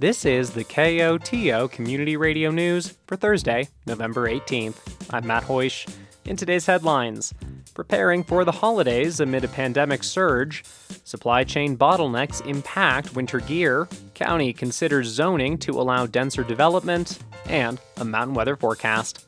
This is the KOTO Community Radio News for Thursday, November 18th. I'm Matt Hoish. In today's headlines, preparing for the holidays amid a pandemic surge, supply chain bottlenecks impact winter gear, county considers zoning to allow denser development, and a mountain weather forecast.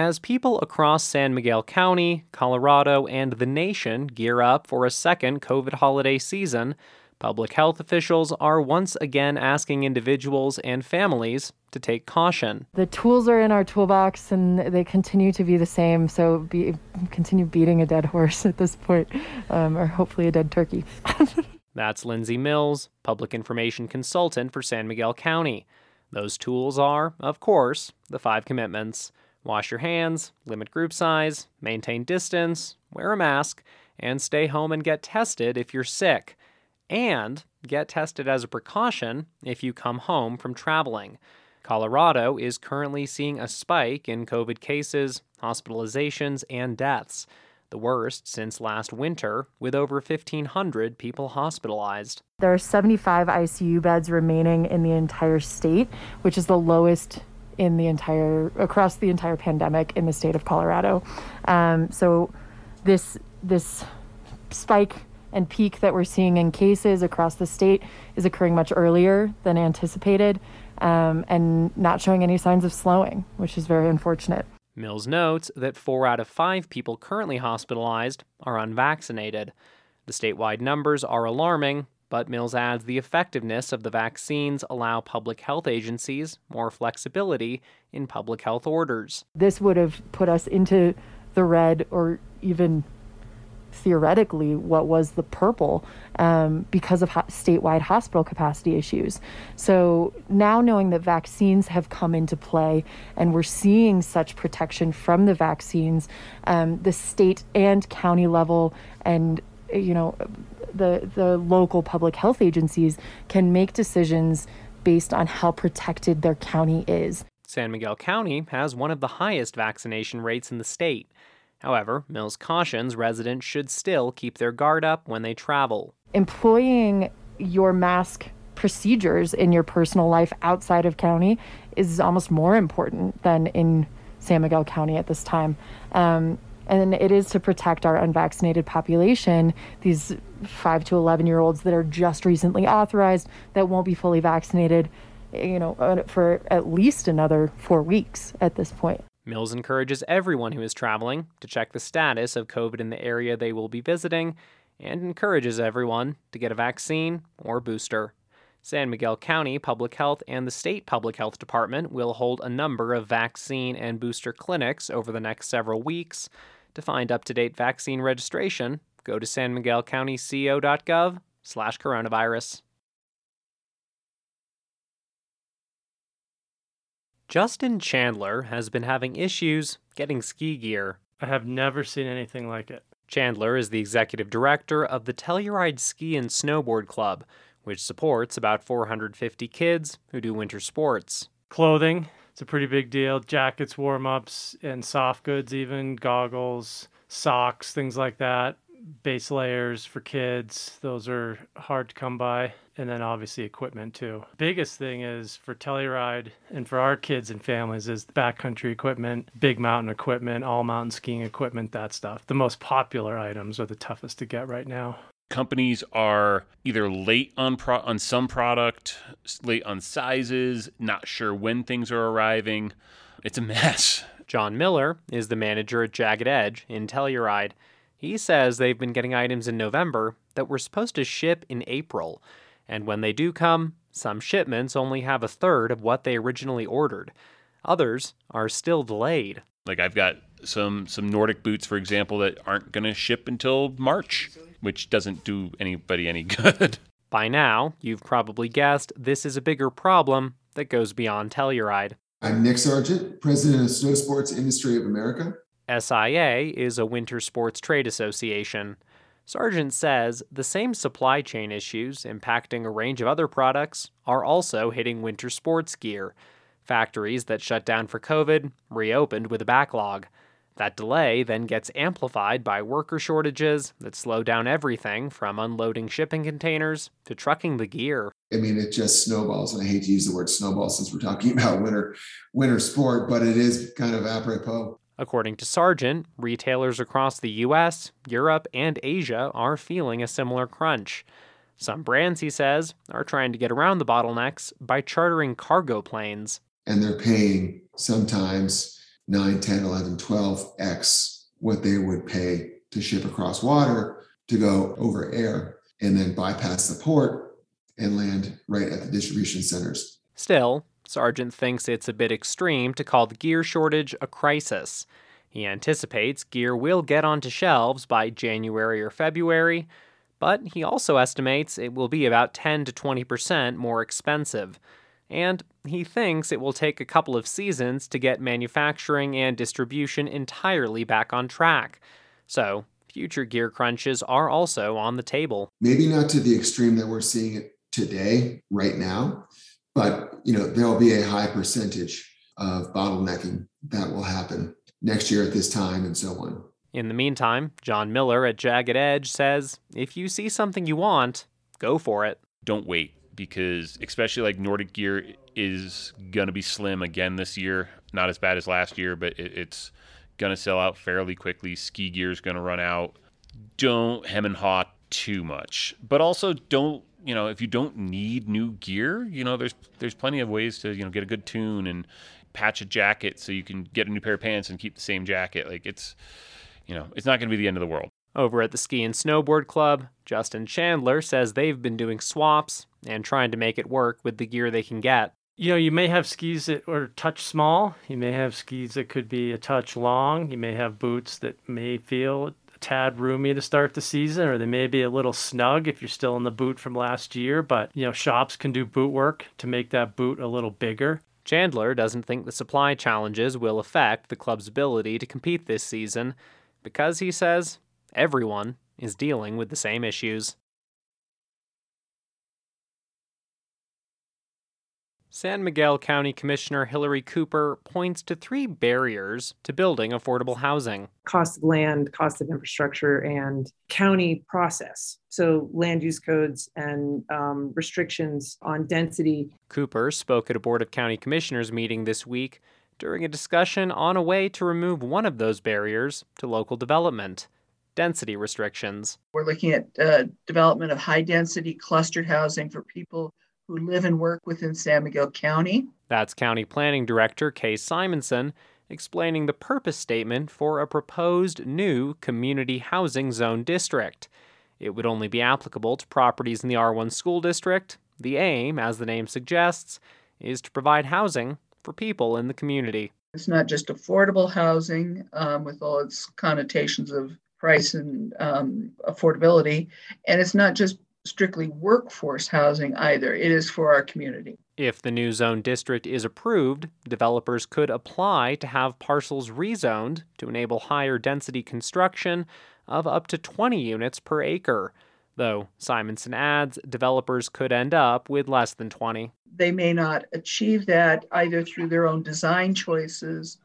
As people across San Miguel County, Colorado, and the nation gear up for a second COVID holiday season, public health officials are once again asking individuals and families to take caution. The tools are in our toolbox and they continue to be the same, so be, continue beating a dead horse at this point, um, or hopefully a dead turkey. That's Lindsay Mills, public information consultant for San Miguel County. Those tools are, of course, the five commitments wash your hands, limit group size, maintain distance, wear a mask, and stay home and get tested if you're sick. And get tested as a precaution if you come home from traveling. Colorado is currently seeing a spike in COVID cases, hospitalizations, and deaths, the worst since last winter, with over 1,500 people hospitalized. There are 75 ICU beds remaining in the entire state, which is the lowest in the entire across the entire pandemic in the state of Colorado. Um, so this this spike and peak that we're seeing in cases across the state is occurring much earlier than anticipated um, and not showing any signs of slowing, which is very unfortunate. Mills notes that four out of five people currently hospitalized are unvaccinated. The statewide numbers are alarming, but Mills adds the effectiveness of the vaccines allow public health agencies more flexibility in public health orders. This would have put us into the red or even theoretically what was the purple um, because of ho- statewide hospital capacity issues. So now knowing that vaccines have come into play and we're seeing such protection from the vaccines, um, the state and county level and you know the the local public health agencies can make decisions based on how protected their county is. San Miguel County has one of the highest vaccination rates in the state. However, Mills cautions residents should still keep their guard up when they travel. Employing your mask procedures in your personal life outside of county is almost more important than in San Miguel County at this time. Um, and it is to protect our unvaccinated population, these 5 to 11 year olds that are just recently authorized that won't be fully vaccinated, you know, uh, for at least another 4 weeks at this point. Mills encourages everyone who is traveling to check the status of COVID in the area they will be visiting and encourages everyone to get a vaccine or booster. San Miguel County Public Health and the State Public Health Department will hold a number of vaccine and booster clinics over the next several weeks. To find up-to-date vaccine registration, go to sanmiguelcountyco.gov slash coronavirus. Justin Chandler has been having issues getting ski gear. I have never seen anything like it. Chandler is the executive director of the Telluride Ski and Snowboard Club, which supports about 450 kids who do winter sports. Clothing, it's a pretty big deal. Jackets, warm ups, and soft goods, even goggles, socks, things like that. Base layers for kids, those are hard to come by and then obviously equipment too. Biggest thing is for Telluride and for our kids and families is backcountry equipment, big mountain equipment, all mountain skiing equipment, that stuff. The most popular items are the toughest to get right now. Companies are either late on pro- on some product, late on sizes, not sure when things are arriving. It's a mess. John Miller is the manager at Jagged Edge in Telluride. He says they've been getting items in November that were supposed to ship in April. And when they do come, some shipments only have a third of what they originally ordered. Others are still delayed. Like I've got some some Nordic boots, for example, that aren't going to ship until March, which doesn't do anybody any good. By now, you've probably guessed this is a bigger problem that goes beyond Telluride. I'm Nick Sargent, president of Snow Sports Industry of America. SIA is a winter sports trade association. Sargent says the same supply chain issues impacting a range of other products are also hitting winter sports gear. Factories that shut down for COVID reopened with a backlog. That delay then gets amplified by worker shortages that slow down everything from unloading shipping containers to trucking the gear. I mean, it just snowballs, and I hate to use the word snowball since we're talking about winter winter sport, but it is kind of apropos. According to Sargent, retailers across the US, Europe, and Asia are feeling a similar crunch. Some brands, he says, are trying to get around the bottlenecks by chartering cargo planes. And they're paying sometimes 9, 10, 11, 12x what they would pay to ship across water to go over air and then bypass the port and land right at the distribution centers. Still, Sargent thinks it's a bit extreme to call the gear shortage a crisis. He anticipates gear will get onto shelves by January or February, but he also estimates it will be about 10 to 20% more expensive and he thinks it will take a couple of seasons to get manufacturing and distribution entirely back on track. So, future gear crunches are also on the table. Maybe not to the extreme that we're seeing it today, right now, but you know, there'll be a high percentage of bottlenecking that will happen next year at this time and so on. In the meantime, John Miller at Jagged Edge says if you see something you want, go for it. Don't wait because especially like Nordic gear is gonna be slim again this year. Not as bad as last year, but it, it's gonna sell out fairly quickly. Ski gear is gonna run out. Don't hem and haw too much, but also don't you know if you don't need new gear, you know there's there's plenty of ways to you know get a good tune and patch a jacket so you can get a new pair of pants and keep the same jacket. Like it's you know it's not to be the end of the world. Over at the Ski and Snowboard Club, Justin Chandler says they've been doing swaps and trying to make it work with the gear they can get. You know, you may have skis that are touch small. You may have skis that could be a touch long. You may have boots that may feel a tad roomy to start the season, or they may be a little snug if you're still in the boot from last year. But, you know, shops can do boot work to make that boot a little bigger. Chandler doesn't think the supply challenges will affect the club's ability to compete this season because, he says, Everyone is dealing with the same issues. San Miguel County Commissioner Hillary Cooper points to three barriers to building affordable housing cost of land, cost of infrastructure, and county process. So, land use codes and um, restrictions on density. Cooper spoke at a Board of County Commissioners meeting this week during a discussion on a way to remove one of those barriers to local development density restrictions. We're looking at uh, development of high density clustered housing for people who live and work within San Miguel County. That's County Planning Director Kaye Simonson explaining the purpose statement for a proposed new community housing zone district. It would only be applicable to properties in the R1 school district. The aim, as the name suggests, is to provide housing for people in the community. It's not just affordable housing um, with all its connotations of price and um, affordability. And it's not just strictly workforce housing either, it is for our community. If the new zone district is approved, developers could apply to have parcels rezoned to enable higher density construction of up to 20 units per acre. Though Simonson adds, developers could end up with less than 20. They may not achieve that either through their own design choices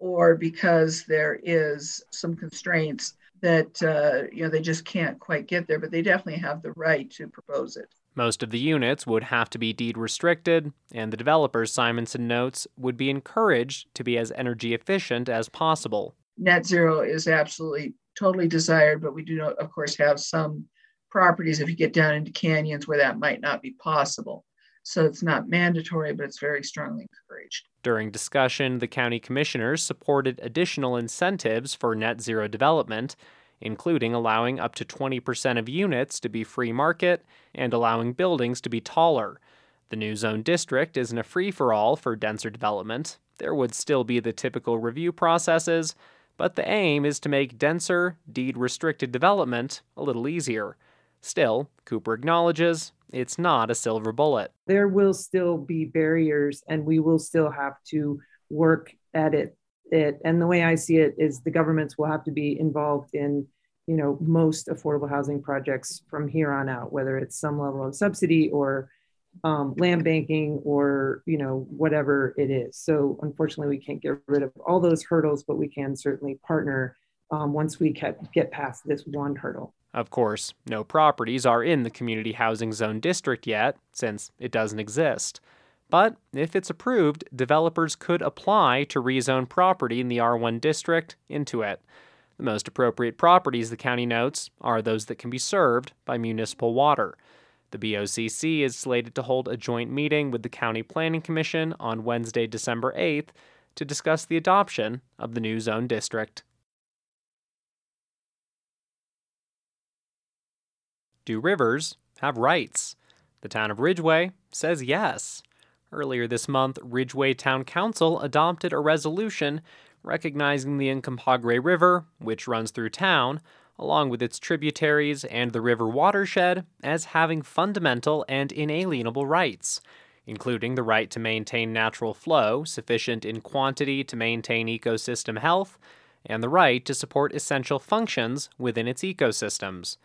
or because there is some constraints that uh, you know they just can't quite get there, but they definitely have the right to propose it. Most of the units would have to be deed restricted, and the developers, Simonson notes, would be encouraged to be as energy efficient as possible. Net zero is absolutely totally desired, but we do, not, of course, have some properties if you get down into canyons where that might not be possible. So it's not mandatory, but it's very strongly encouraged. During discussion, the county commissioners supported additional incentives for net zero development, including allowing up to 20% of units to be free market and allowing buildings to be taller. The new zone district isn't a free for all for denser development. There would still be the typical review processes, but the aim is to make denser, deed restricted development a little easier. Still, Cooper acknowledges it's not a silver bullet. There will still be barriers and we will still have to work at it. it. And the way I see it is the governments will have to be involved in you know most affordable housing projects from here on out whether it's some level of subsidy or um, land banking or you know whatever it is. So unfortunately, we can't get rid of all those hurdles, but we can certainly partner um, once we get past this one hurdle. Of course, no properties are in the Community Housing Zone District yet, since it doesn't exist. But if it's approved, developers could apply to rezone property in the R1 district into it. The most appropriate properties, the county notes, are those that can be served by municipal water. The BOCC is slated to hold a joint meeting with the County Planning Commission on Wednesday, December 8th to discuss the adoption of the new zone district. Do rivers have rights? The town of Ridgway says yes. Earlier this month, Ridgway Town Council adopted a resolution recognizing the Uncompahgre River, which runs through town, along with its tributaries and the river watershed, as having fundamental and inalienable rights, including the right to maintain natural flow sufficient in quantity to maintain ecosystem health, and the right to support essential functions within its ecosystems.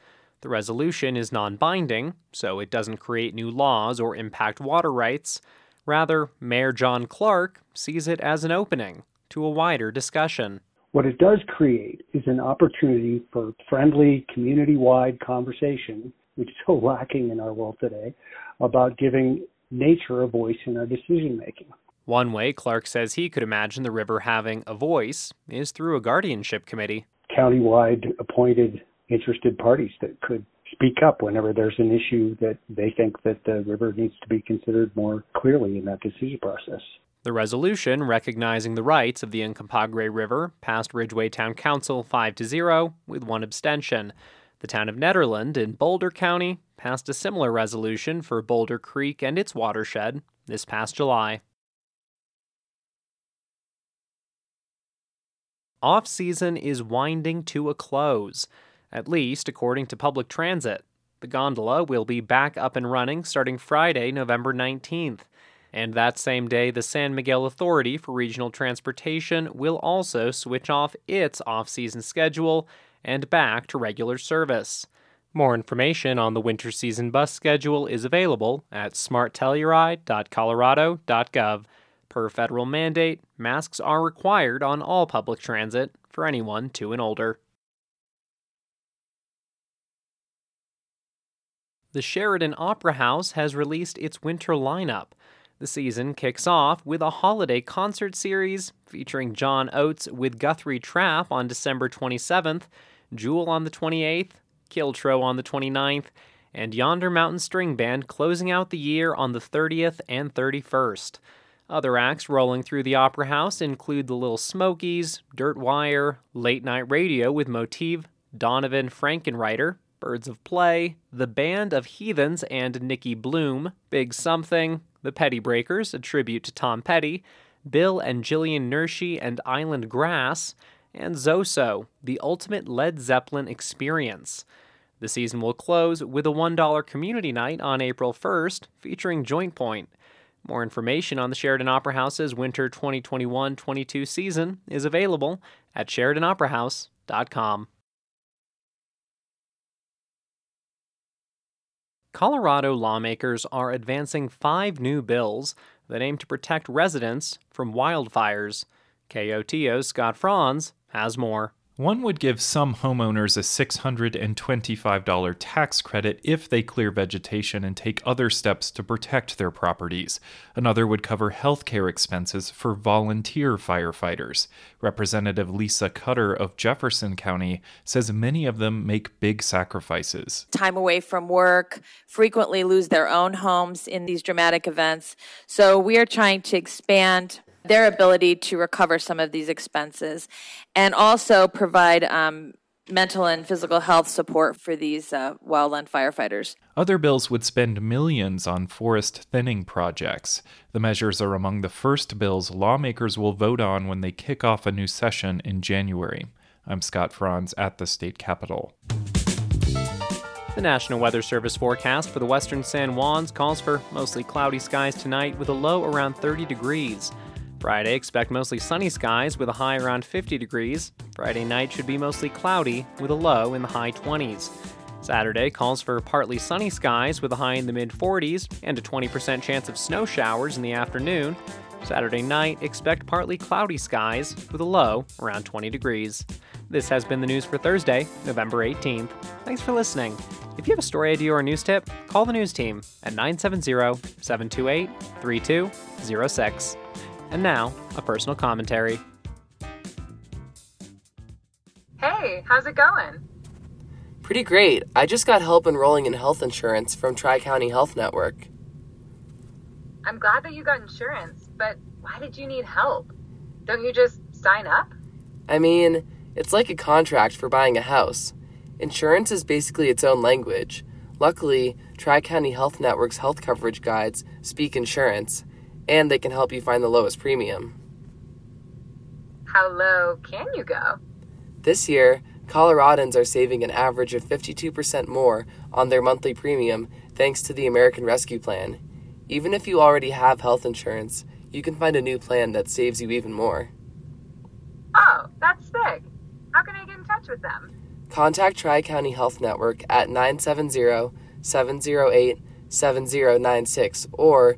The resolution is non binding, so it doesn't create new laws or impact water rights. Rather, Mayor John Clark sees it as an opening to a wider discussion. What it does create is an opportunity for friendly, community wide conversation, which is so lacking in our world today, about giving nature a voice in our decision making. One way Clark says he could imagine the river having a voice is through a guardianship committee. Countywide appointed interested parties that could speak up whenever there's an issue that they think that the river needs to be considered more clearly in that decision process. The resolution recognizing the rights of the Uncompahgre River passed Ridgway Town Council 5 to 0 with one abstention. The town of Nederland in Boulder County passed a similar resolution for Boulder Creek and its watershed this past July. Off season is winding to a close, at least according to public transit. The gondola will be back up and running starting Friday, November 19th. And that same day, the San Miguel Authority for Regional Transportation will also switch off its off season schedule and back to regular service. More information on the winter season bus schedule is available at smarttelluride.colorado.gov. Per federal mandate, masks are required on all public transit for anyone two and older. The Sheridan Opera House has released its winter lineup. The season kicks off with a holiday concert series featuring John Oates with Guthrie Trapp on December 27th, Jewel on the 28th, Kiltro on the 29th, and Yonder Mountain String Band closing out the year on the 30th and 31st. Other acts rolling through the Opera House include the Little Smokies, Dirtwire, Late Night Radio with Motive, Donovan Frankenreiter, Birds of Play, The Band of Heathens and Nicki Bluhm, Big Something, the Petty Breakers, a tribute to Tom Petty, Bill and Jillian Nershi and Island Grass, and Zoso, the ultimate Led Zeppelin experience. The season will close with a $1 community night on April 1st featuring Joint Point. More information on the Sheridan Opera House's winter 2021 22 season is available at SheridanOperaHouse.com. Colorado lawmakers are advancing five new bills that aim to protect residents from wildfires. KOTO's Scott Franz has more. One would give some homeowners a $625 tax credit if they clear vegetation and take other steps to protect their properties. Another would cover health care expenses for volunteer firefighters. Representative Lisa Cutter of Jefferson County says many of them make big sacrifices. Time away from work, frequently lose their own homes in these dramatic events. So we are trying to expand their ability to recover some of these expenses and also provide um, mental and physical health support for these uh, wildland firefighters. Other bills would spend millions on forest thinning projects. The measures are among the first bills lawmakers will vote on when they kick off a new session in January. I'm Scott Franz at the state capitol. The National Weather Service forecast for the western San Juans calls for mostly cloudy skies tonight with a low around 30 degrees. Friday, expect mostly sunny skies with a high around 50 degrees. Friday night should be mostly cloudy with a low in the high 20s. Saturday calls for partly sunny skies with a high in the mid 40s and a 20% chance of snow showers in the afternoon. Saturday night, expect partly cloudy skies with a low around 20 degrees. This has been the news for Thursday, November 18th. Thanks for listening. If you have a story idea or news tip, call the news team at 970 728 3206. And now, a personal commentary. Hey, how's it going? Pretty great. I just got help enrolling in health insurance from Tri County Health Network. I'm glad that you got insurance, but why did you need help? Don't you just sign up? I mean, it's like a contract for buying a house. Insurance is basically its own language. Luckily, Tri County Health Network's health coverage guides speak insurance, and they can help you find the lowest premium. How low can you go? This year, Coloradans are saving an average of 52% more on their monthly premium thanks to the American Rescue Plan. Even if you already have health insurance, you can find a new plan that saves you even more. Oh, that's big. How can I get in touch with them? Contact Tri County Health Network at 970 708 7096 or